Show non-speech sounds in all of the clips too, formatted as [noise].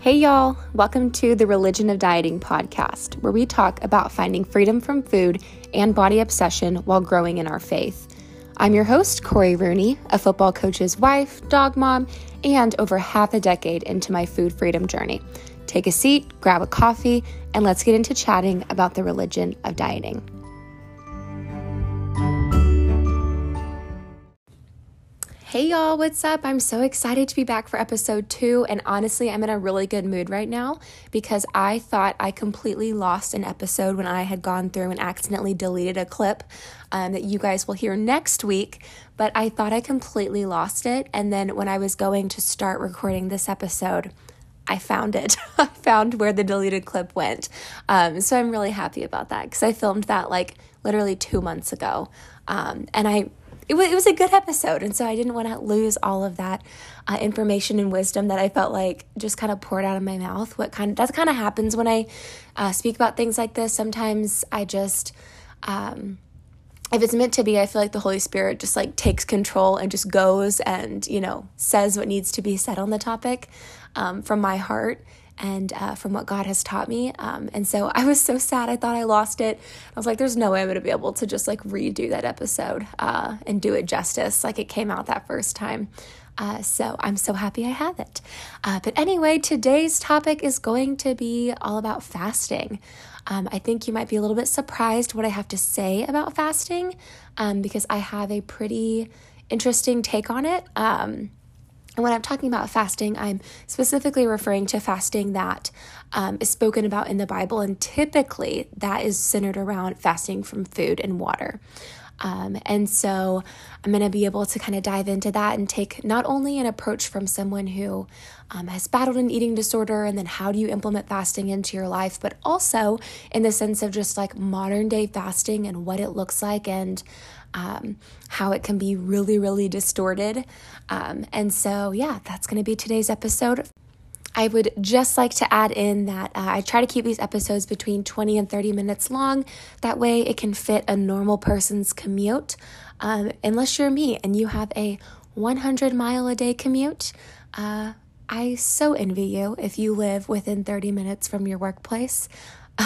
Hey, y'all. Welcome to the Religion of Dieting podcast, where we talk about finding freedom from food and body obsession while growing in our faith. I'm your host, Corey Rooney, a football coach's wife, dog mom, and over half a decade into my food freedom journey. Take a seat, grab a coffee, and let's get into chatting about the religion of dieting. Hey y'all, what's up? I'm so excited to be back for episode two. And honestly, I'm in a really good mood right now because I thought I completely lost an episode when I had gone through and accidentally deleted a clip um, that you guys will hear next week. But I thought I completely lost it. And then when I was going to start recording this episode, I found it. [laughs] I found where the deleted clip went. Um, so I'm really happy about that because I filmed that like literally two months ago. Um, and I it was, it was a good episode. And so I didn't want to lose all of that uh, information and wisdom that I felt like just kind of poured out of my mouth. What kind of, that kind of happens when I uh, speak about things like this. Sometimes I just, um, if it's meant to be, I feel like the Holy Spirit just like takes control and just goes and, you know, says what needs to be said on the topic um, from my heart and uh, from what God has taught me. Um, and so I was so sad. I thought I lost it. I was like, there's no way I'm going to be able to just like redo that episode uh, and do it justice like it came out that first time. Uh, so I'm so happy I have it. Uh, but anyway, today's topic is going to be all about fasting. Um, I think you might be a little bit surprised what I have to say about fasting um, because I have a pretty interesting take on it. Um, and when I'm talking about fasting, I'm specifically referring to fasting that um, is spoken about in the Bible, and typically that is centered around fasting from food and water. Um, and so I'm going to be able to kind of dive into that and take not only an approach from someone who um, has battled an eating disorder and then how do you implement fasting into your life, but also in the sense of just like modern day fasting and what it looks like and um, how it can be really, really distorted. Um, and so, yeah, that's going to be today's episode. I would just like to add in that uh, I try to keep these episodes between 20 and 30 minutes long. That way, it can fit a normal person's commute. Um, unless you're me and you have a 100 mile a day commute, uh, I so envy you if you live within 30 minutes from your workplace. [laughs]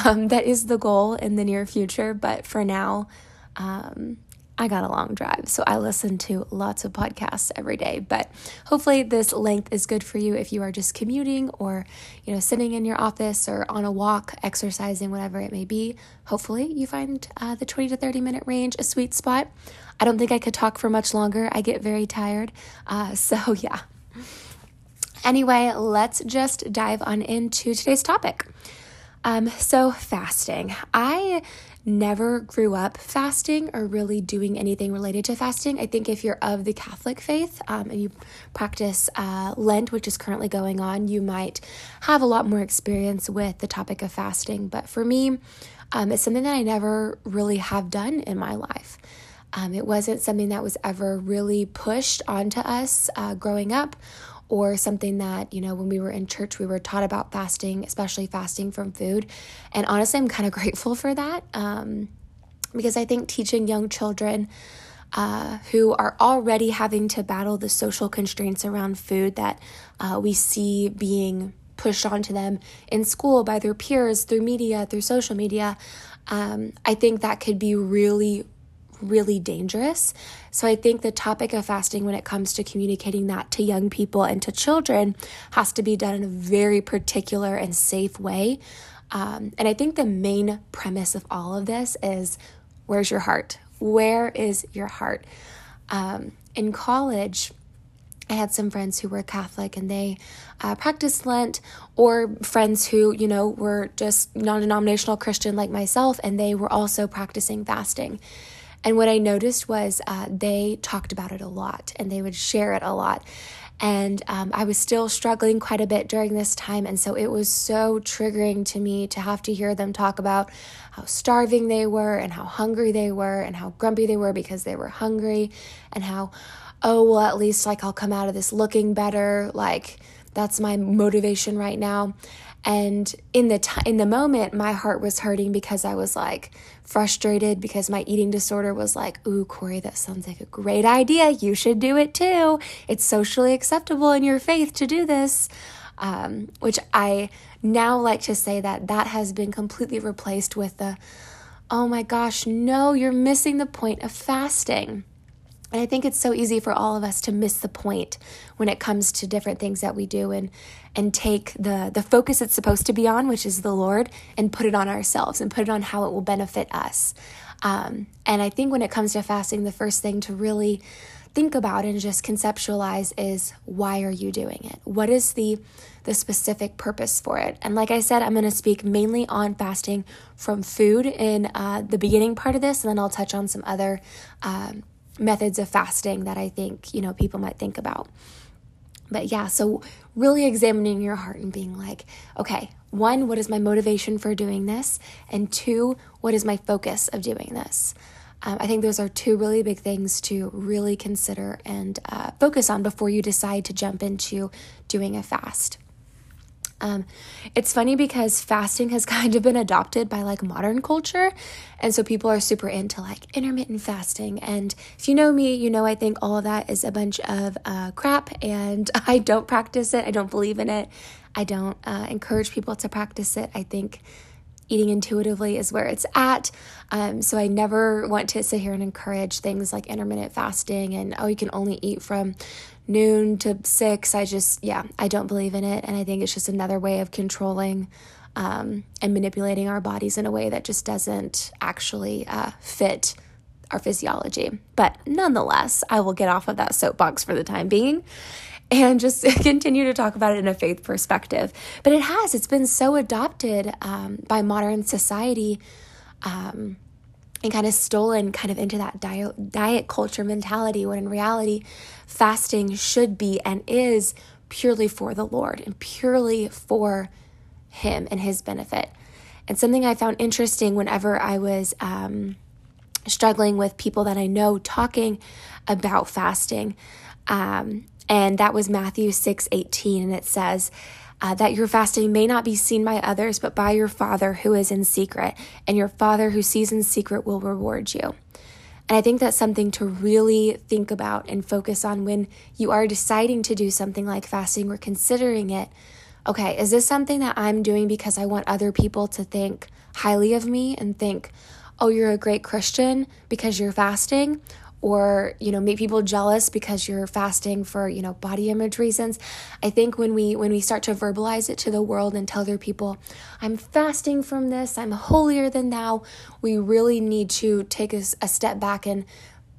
Um, that is the goal in the near future, but for now, um, I got a long drive, so I listen to lots of podcasts every day. But hopefully, this length is good for you if you are just commuting or, you know, sitting in your office or on a walk, exercising, whatever it may be. Hopefully, you find uh, the 20 to 30 minute range a sweet spot. I don't think I could talk for much longer. I get very tired. Uh, [laughs] so, yeah. Anyway, let's just dive on into today's topic. Um, so, fasting. I never grew up fasting or really doing anything related to fasting. I think if you're of the Catholic faith um, and you practice uh, Lent, which is currently going on, you might have a lot more experience with the topic of fasting. But for me, um, it's something that I never really have done in my life. Um, it wasn't something that was ever really pushed onto us uh, growing up or something that, you know, when we were in church, we were taught about fasting, especially fasting from food. And honestly, I'm kind of [laughs] grateful for that um, because I think teaching young children uh, who are already having to battle the social constraints around food that uh, we see being pushed onto them in school by their peers, through media, through social media. Um, I think that could be really, really dangerous. So I think the topic of fasting, when it comes to communicating that to young people and to children, has to be done in a very particular and safe way. Um, and I think the main premise of all of this is where's your heart? Where is your heart? Um, in college, I had some friends who were Catholic and they uh, practiced Lent, or friends who, you know, were just non denominational Christian like myself, and they were also practicing fasting. And what I noticed was uh, they talked about it a lot and they would share it a lot. And um, I was still struggling quite a bit during this time. And so it was so triggering to me to have to hear them talk about how starving they were and how hungry they were and how grumpy they were because they were hungry and how, oh, well, at least like I'll come out of this looking better. Like that's my motivation right now. And in the t- in the moment, my heart was hurting because I was like frustrated because my eating disorder was like, "Ooh, Corey, that sounds like a great idea. You should do it too. It's socially acceptable in your faith to do this." um, which I now like to say that that has been completely replaced with the, oh my gosh, no, you're missing the point of fasting. And I think it's so easy for all of us to miss the point when it comes to different things that we do and and take the the focus it's supposed to be on, which is the Lord, and put it on ourselves and put it on how it will benefit us. Um, and I think when it comes to fasting, the first thing to really think about and just conceptualize is why are you doing it? What is the the specific purpose for it? And like I said, I'm going to speak mainly on fasting from food in uh, the beginning part of this, and then I'll touch on some other um, methods of fasting that I think, you know, people might think about. But yeah, so really examining your heart and being like, okay, one, what is my motivation for doing this? And two, what is my focus of doing this? Um, I think those are two really big things to really consider and uh, focus on before you decide to jump into doing a fast. Um, it's funny because fasting has [laughs] kind of been adopted by like modern culture. And so people are super into like intermittent fasting. And if you know me, you know I think all of that is a bunch of uh, crap and [laughs] I don't practice it. I don't believe in it. I don't uh, encourage people to practice it. I think eating intuitively is where it's at. Um, so I never want to sit here and encourage things like intermittent fasting and, oh, you can only eat from noon to six. I just, yeah, I don't believe in it. And I think it's just another way of controlling um, and manipulating our bodies in a way that just doesn't actually uh, fit our physiology. But nonetheless, I will get off of that soapbox for the time being and just [laughs] continue to talk about it in a faith perspective. But it has, it's been so adopted um, by modern society. Um, and kind of stolen kind of into that diet, diet culture mentality when in reality fasting should be and is purely for the Lord and purely for him and his benefit. And something I found interesting whenever I was um, struggling with people that I know talking about fasting, um, and that was Matthew 6 18, and it says, uh, that your fasting may not be seen by others, but by your Father who is in secret, and your Father who sees in secret will reward you. And I think that's something to really think about and focus on when you are deciding to do something like fasting or considering it. Okay, is this something that I'm doing because I want other people to think highly of me and think, oh, you're a great Christian because you're fasting? Or you know make people jealous because you're fasting for you know body image reasons. I think when we when we start to verbalize it to the world and tell other people i'm fasting from this i'm holier than thou we really need to take a, a step back and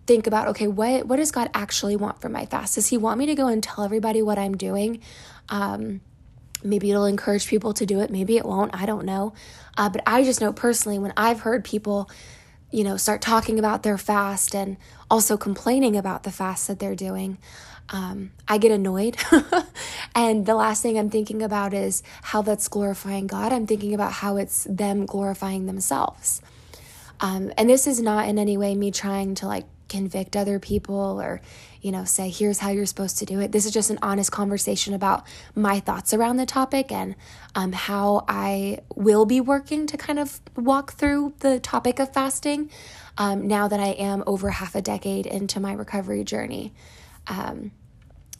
think about okay what what does god actually want from my fast? Does he want me to go and tell everybody what i'm doing? Um, maybe it'll encourage people to do it maybe it won't i don't know. Uh, but i just know personally when i've heard people you know, start talking about their fast and also complaining about the fast that they're doing, um, I get annoyed. [laughs] and the last thing I'm thinking about is how that's glorifying God. I'm thinking about how it's them glorifying themselves. Um, and this is not in any way me trying to like convict other people or, you know, say, here's how you're supposed to do it. This is just an honest conversation about my thoughts around the topic and um, how I will be working to kind of walk through the topic of fasting um, now that I am over half a decade into my recovery journey. Um,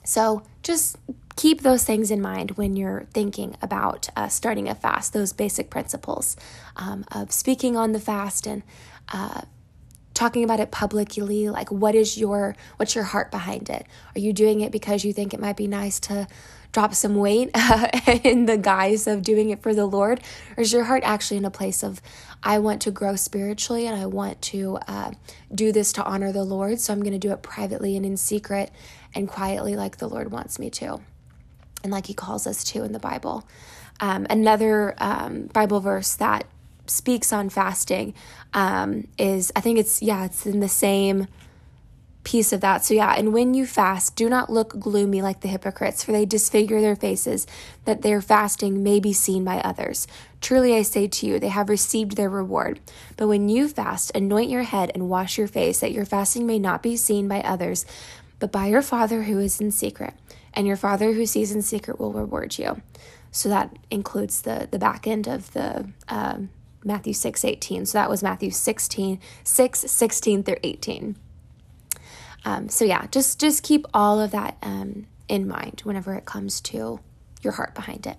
so just keep those things in mind when you're thinking about uh, starting a fast, those basic principles um, of speaking on the fast and uh, talking about it publicly like what is your what's your heart behind it? Are you doing it because you think it might be nice to drop some weight [laughs] in the guise of doing it for the lord? Or is your heart actually in a place of i want to grow spiritually and i want to uh, do this to honor the lord so i'm going to do it privately and in secret and quietly like the lord wants me to? And like he calls us to in the bible. Um, another um, bible verse that speaks on fasting um, is I think it's yeah it's in the same piece of that. So yeah, and when you fast, do not look gloomy like the hypocrites, for they disfigure their faces, that their fasting may be seen by others. Truly I say to you, they have received their reward. But when you fast, anoint your head and wash your face, that your fasting may not be seen by others, but by your Father who is in secret. And your Father who sees in secret will reward you. So that includes the the back end of the um, Matthew 6 18. So that was Matthew 16, 6, 16 through 18. Um, so yeah, just just keep all of that um, in mind whenever it comes to your heart behind it.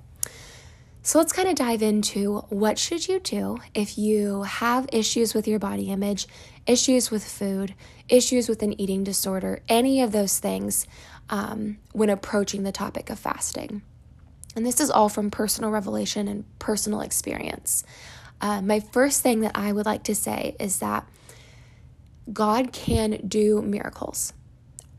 So let's kind of dive into what should you do if you have issues with your body image, issues with food, issues with an eating disorder, any of those things um, when approaching the topic of fasting. And this is all from personal revelation and personal experience. Uh, my first thing that I would like to say is that God can do miracles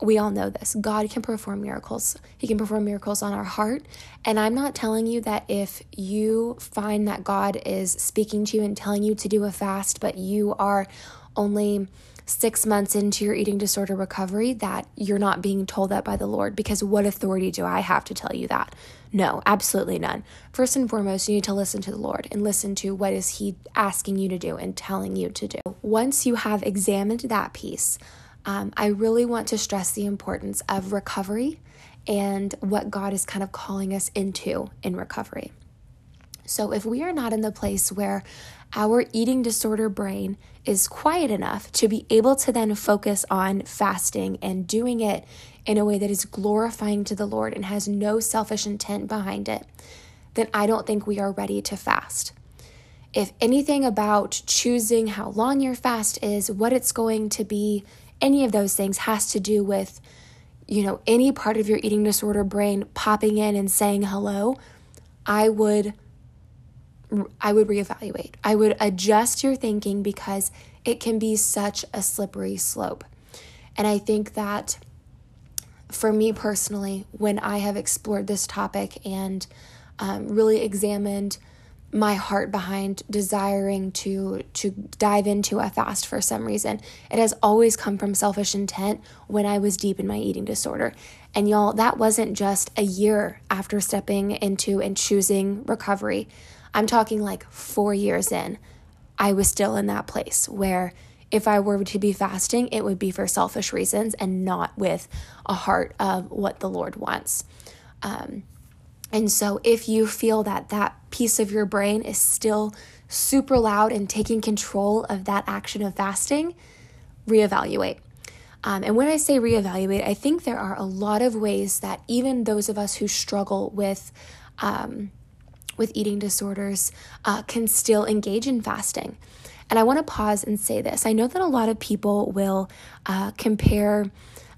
we all know this. God can perform miracles. He can perform miracles on our heart. And I'm not telling you that if you find that God is speaking to you and telling you to do a fast, but you are only six months into your eating disorder recovery, that you're not being told that by the Lord. Because what authority do I have to tell you that? No, absolutely none. First and foremost, you need to listen to the Lord and listen to what is He asking you to do and telling you to do. Once you have examined that piece, um, I really want to stress the importance of recovery and what God is kind of calling us into in recovery. So, if we are not in the place where our eating disorder brain is quiet enough to be able to then focus on fasting and doing it in a way that is glorifying to the Lord and has no selfish intent behind it, then I don't think we are ready to fast. If anything about choosing how long your fast is, what it's going to be, any of those things has to do with, you know, any part of your eating disorder brain popping in and saying hello, I would I would reevaluate. I would adjust your thinking because it can be such a slippery slope. And I think that for me personally, when I have explored this topic and um, really examined my heart behind desiring to to dive into a fast for some reason. It has always come from selfish intent when I was deep in my eating disorder. And y'all, that wasn't just a year after stepping into and choosing recovery. I'm talking like 4 years in. I was still in that place where if I were to be fasting, it would be for selfish reasons and not with a heart of what the Lord wants. Um, and so, if you feel that that piece of your brain is still super loud and taking control of that action of fasting, reevaluate. Um, and when I say reevaluate, I think there are a lot of ways that even those of us who struggle with um, with eating disorders uh, can still engage in fasting. And I want to pause and say this. I know that a lot of people will uh, compare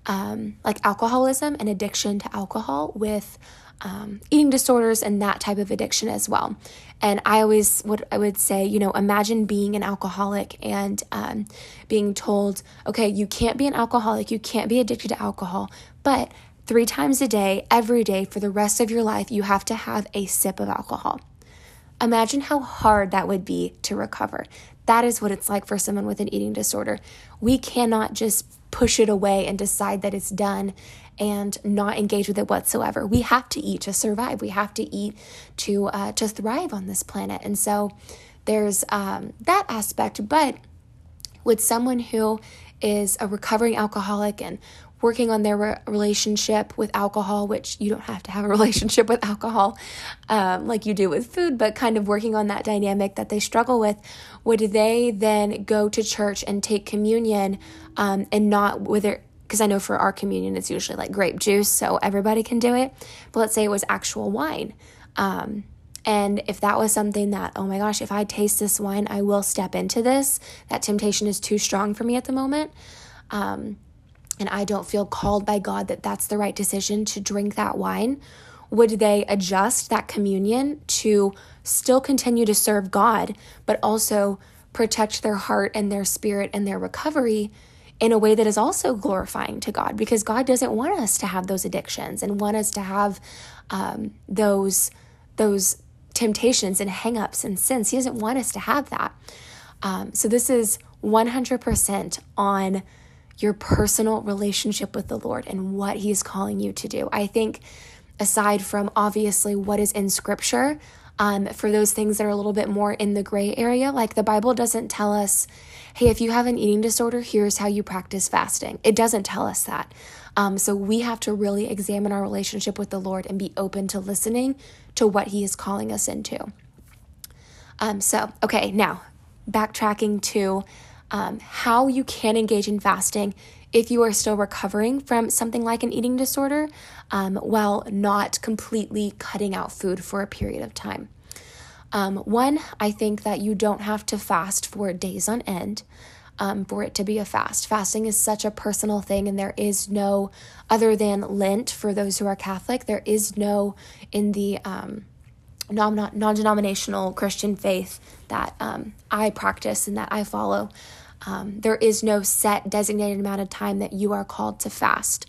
um, like alcoholism and addiction to alcohol with um, eating disorders and that type of addiction as well. And I always would I would say, you know, imagine being an alcoholic and um, being told, okay, you can't be an alcoholic, you can't be addicted to alcohol, but three times a day, every day for the rest of your life, you have to have a sip of alcohol. Imagine how hard that would be to recover. That is what it's like for someone with an eating disorder. We cannot just push it away and decide that it's done and not engage with it whatsoever. We have to eat to survive. We have to eat to uh, to thrive on this planet. And so there's um, that aspect. But with someone who is a recovering alcoholic and working on their re- relationship with alcohol, which you don't have to have a [laughs] relationship with alcohol um, like you do with food, but kind of working on that dynamic that they struggle with, would they then go to church and take communion um, and not with their because I know for our communion it's usually like grape juice, so everybody can do it. But let's say it was actual wine. Um, and if that was something that, oh my gosh, if I taste this wine, I will step into this, that temptation is too strong for me at the moment. Um, and I don't feel called by God that that's the right decision to drink that wine, would they adjust that communion to still continue to serve God, but also protect their heart and their spirit and their recovery in a way that is also glorifying to God because God doesn't want us to have those addictions and want us to have um, those those temptations and hangups and sins. He doesn't want us to have that. Um, so this is 100% on your personal relationship with the Lord and what He's calling you to do. I think aside from obviously what is in Scripture, um, for those things that are a little bit more in the gray area, like the Bible doesn't tell us hey, if you have an eating disorder, here's how you practice fasting. It doesn't tell us that. Um, so we have to really examine our relationship with the Lord and be open to listening to what He is calling us into. Um, so, okay, now backtracking to um, how you can engage in fasting if you are still recovering from something like an eating disorder um, while not completely cutting out food for a period of time. Um, one, I think that you don't have to fast for days on end. Um, for it to be a fast. Fasting is such a personal thing, and there is no, other than Lent for those who are Catholic, there is no in the um, non denominational Christian faith that um, I practice and that I follow. Um, there is no set designated amount of time that you are called to fast.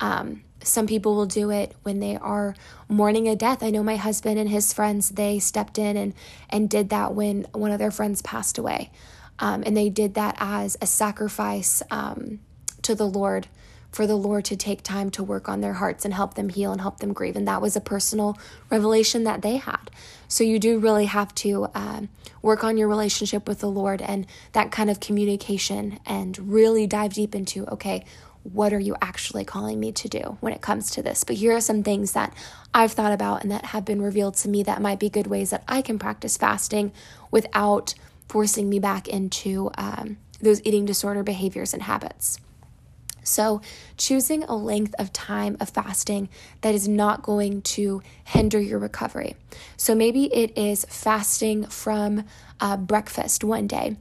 Um, some people will do it when they are mourning a death. I know my husband and his friends, they stepped in and, and did that when one of their friends passed away. Um, and they did that as a sacrifice um, to the Lord for the Lord to take time to work on their hearts and help them heal and help them grieve. And that was a personal revelation that they had. So you do really have to um, work on your relationship with the Lord and that kind of communication and really dive deep into okay, what are you actually calling me to do when it comes to this? But here are some things that I've thought about and that have been revealed to me that might be good ways that I can practice fasting without forcing me back into um, those eating disorder behaviors and habits. So, choosing a length of time of fasting that is not going to hinder your recovery. So, maybe it is fasting from uh, breakfast one day,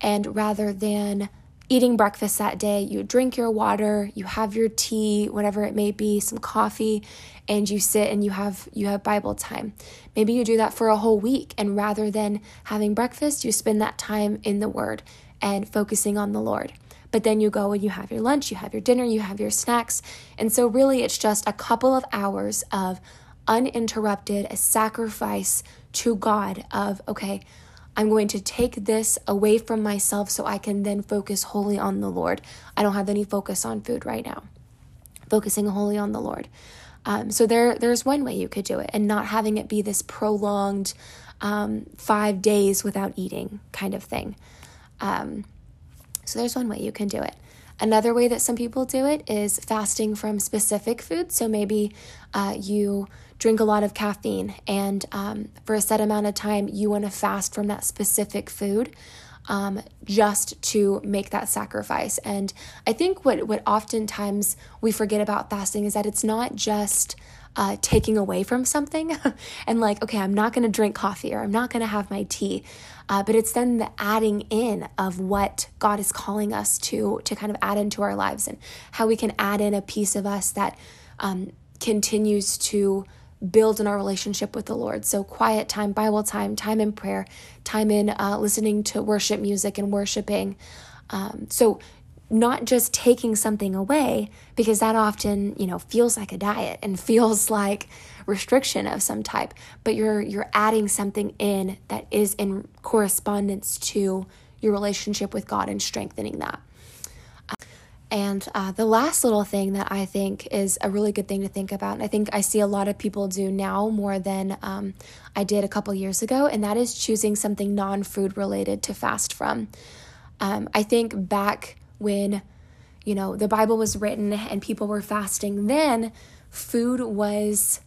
and rather than eating breakfast that day, you drink your water, you have your tea, whatever it may be, some coffee, and you sit and you have you have Bible time. Maybe you do that for a whole week and rather than having breakfast, you spend that time in the word and focusing on the Lord. But then you go and you have your lunch, you have your dinner, you have your snacks. And so, really, it's just a couple of hours of uninterrupted a sacrifice to God of, okay, I'm going to take this away from myself so I can then focus wholly on the Lord. I don't have any focus on food right now. Focusing wholly on the Lord. Um, so there, there's one way you could do it, and not having it be this prolonged um, five days without eating kind of thing. Um, so there's one way you can do it. Another way that some people do it is fasting from specific foods. So maybe uh, you drink a lot of caffeine, and um, for a set amount of time, you want to fast from that specific food. Um, just to make that sacrifice. And I think what what oftentimes we forget about fasting is that it's not just uh, taking away from something [laughs] and like, okay, I'm not going to drink coffee or I'm not going to have my tea. Uh, but it's then the adding in of what God is calling us to to kind of add into our lives and how we can add in a piece of us that um, continues to build in our relationship with the Lord. So, quiet time, Bible time, time in prayer, time in uh, listening to worship music and worshiping. Um, so, not just taking something away because that often you know feels like a diet and [laughs] feels like restriction of some type but you're you're adding something in that is in correspondence to your relationship with God and strengthening that and uh, the last little thing that I think is a really good thing to think about, and I think I see a lot of people do now more than um, I did a couple years ago, and that is choosing something non food related to fast from. Um, I think back when you know the bible was written and people were fasting then food was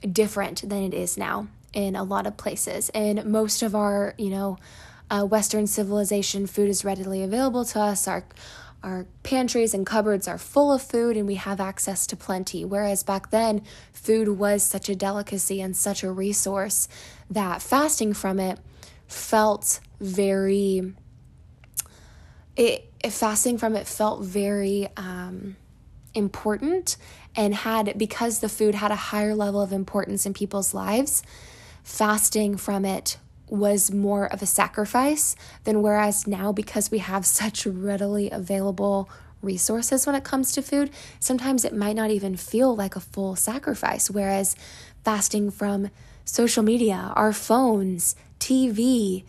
different than it is now in a lot of places. And most of our you know uh, western civilization food is readily available to us. Our our pantries and cupboards are full of food and we have access to plenty. Whereas back then food was such a delicacy and such a resource that fasting from it felt very it fasting from it felt very um, important and had because the food had a higher level of importance in people's lives fasting from it was more of a sacrifice than whereas now because we have [laughs] such readily available resources when it comes to food sometimes it might not even feel like a full sacrifice. Whereas fasting from social media our phones tv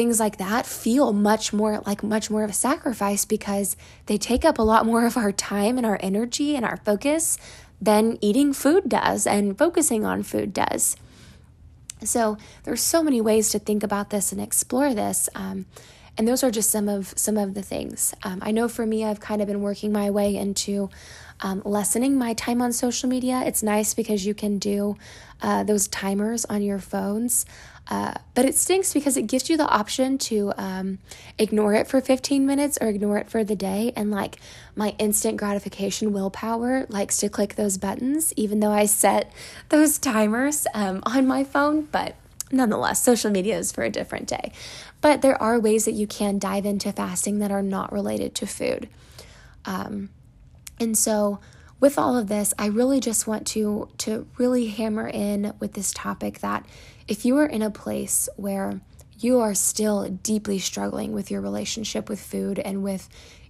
things like that feel much more like much more of a sacrifice because they take up a lot more of our time and our energy and our focus than eating food does and focusing on food does. So there's so many ways to think about this and explore this. Um, and those are just some of some of the things. Um, I know for me, I've kind of been working my way into um, lessening my time on social media. It's nice because you can do uh, those timers on your phones. Uh, but it stinks because it gives you the option to um, ignore it for 15 minutes or ignore it for the day. And like my instant gratification willpower likes to click those buttons, even though I set those timers um, on my phone. But nonetheless, social media is for a different day. But there are ways that you can dive into fasting that are not related to food. Um, and so, with all of this, I really just want to to really hammer in with this topic that if you are in a place where you are still deeply struggling with your relationship with food and with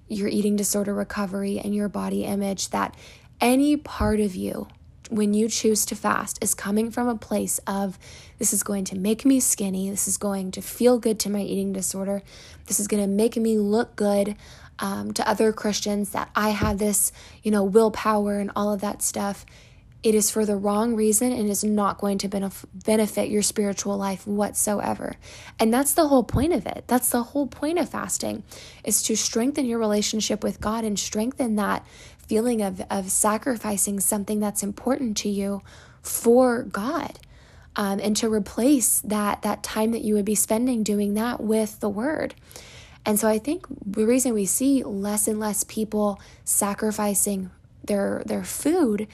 your eating disorder recovery and your body image, that any part of you, when you choose to fast, is coming from a place of this is going to make me skinny, this is going to feel good to my eating disorder, this is going to make me look good. Um, to other Christians that I have this, you know, willpower and all of that stuff it is for the wrong reason and is not going to benef- benefit your spiritual life whatsoever. And that's the whole point of it. That's the whole point of fasting is to strengthen your relationship with God and strengthen that feeling of, of sacrificing something that's important to you for God. Um, and to replace that that time that you would be spending doing that with the word. And so I think the reason we see less and less people sacrificing their their food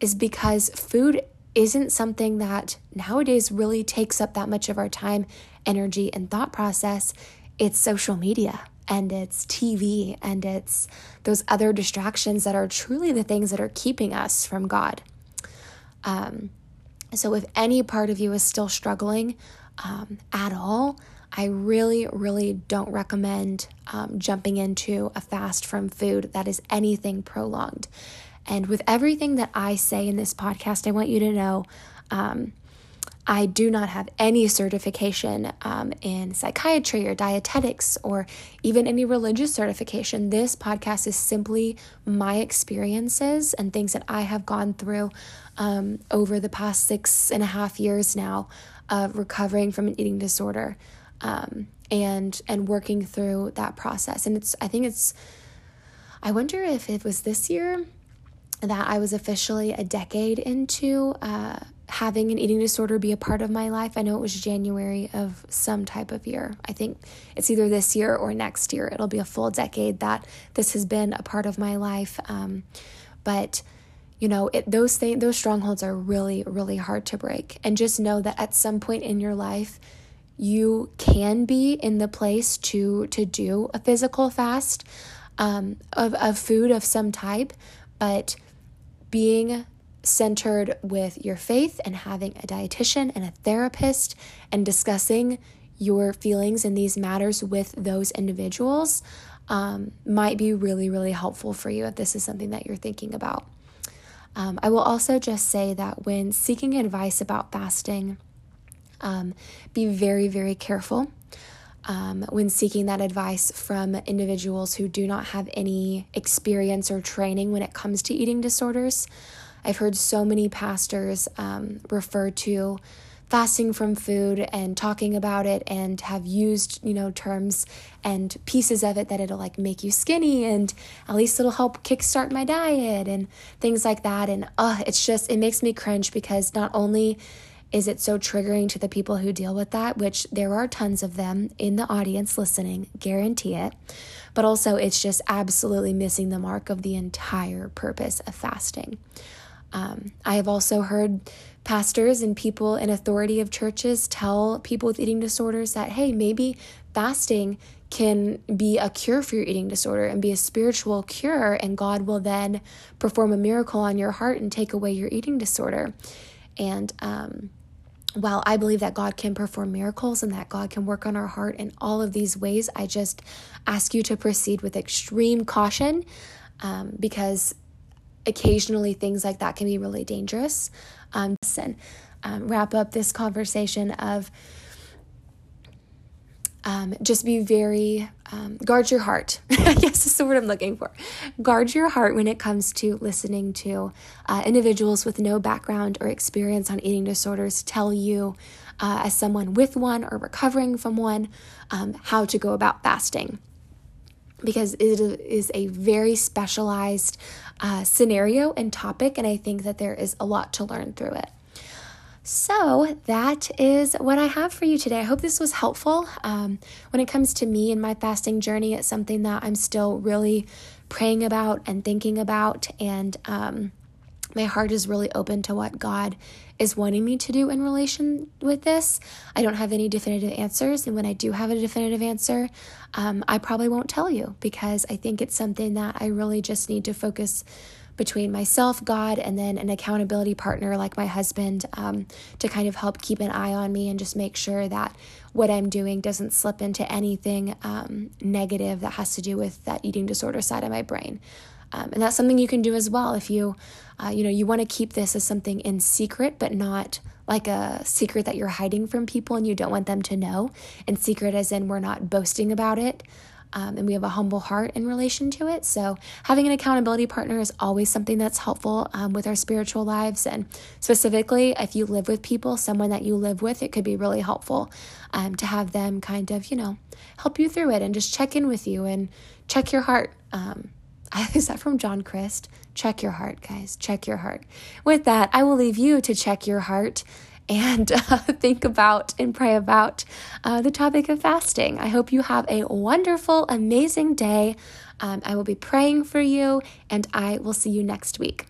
is because food isn't something that nowadays really takes up that much of our time, energy, and thought process. It's social media and it's TV and it's those other distractions that are truly the things that are keeping us from God. Um, so, if any part of you is still struggling um, at all, I really, really don't recommend um, jumping into a fast from food that is anything prolonged. And with everything that I say in this podcast, I want you to know um, I do not have any certification um, in psychiatry or dietetics or even any religious certification. This podcast is simply my experiences and things that I have gone through um, over the past six and a half years now of recovering from an eating disorder um, and and working through that process. And it's I think it's I wonder if it was this year that I was officially a decade into uh, having an eating disorder be a part of my life. I know it was January of some type of year. I think it's either this year or next year. It'll be a full decade that this has been a part of my life. Um, but you know, it, those things, those strongholds are really, really hard to break. And just know that at some point in your life, you can be in the place to to do a physical fast um, of of food of some type, but being centered with your faith and having a dietitian and a therapist and discussing your feelings in these matters with those individuals um, might be really, really helpful for you if this is something that you're thinking about. Um, I will also just say that when seeking advice about fasting, um, be very, very careful um, when seeking that advice from individuals who do not have any experience or training when it comes to eating disorders. I've heard so many pastors um, refer to fasting from food and talking about it and have used you know terms and pieces of it that it'll like make you skinny and at least it'll help kickstart my diet and things like that and uh it's just it makes me cringe because not only is it so triggering to the people who deal with that, which there are tons of them in the audience listening, guarantee it. But also, it's just absolutely missing the mark of the entire purpose of fasting. Um, I have also heard pastors and people in authority of churches tell people with eating disorders that, hey, maybe fasting can be a cure for your eating disorder and be a spiritual cure, and God will then perform a miracle on your heart and take away your eating disorder. And um, while I believe that God can perform miracles and that God can work on our heart in all of these ways, I just ask you to proceed with extreme caution um, because occasionally things like that can be really dangerous. Um, listen, um, wrap up this conversation of um, just be very, um, guard your heart. [laughs] I guess is the word I'm looking for. Guard your heart when it comes to listening to uh, individuals with no background or experience on eating disorders tell you, uh, as someone with one or recovering from one, um, how to go about fasting. Because it is a very specialized uh, scenario and topic, and I think that there is a lot to learn through it. So, that is what I have for you today. I hope this was helpful. Um, when it comes to me and my fasting journey, it's something that I'm still really praying about and thinking about. And um, my heart is really open to what God is wanting me to do in relation with this. I don't have any definitive answers. And when I do have a definitive answer, um, I probably won't tell you because I think it's something that I really just need to focus between myself, God, and then an accountability partner like my husband um, to kind of help keep an eye on me and just make sure that what I'm doing doesn't slip into anything um, negative that has to do with that eating disorder side of my brain. Um, and that's something you can do as well if you, uh, you know, you want to keep this as something in secret, but not like a secret that you're hiding from people and you don't want them to know. And secret as in we're not boasting about it um, and we have a humble heart in relation to it. So, having an accountability partner is always something that's helpful um, with our spiritual lives. And specifically, if you live with people, someone that you live with, it could be really helpful um, to have them kind of, you know, help you through it and just check in with you and check your heart. Um, [laughs] is that from John Christ? Check your heart, guys. Check your heart. With that, I will leave you to check your heart and [laughs] uh, think about and pray about uh, the topic of fasting. I hope you have a wonderful, amazing day. Um, I will be praying for you, and I will see you next week.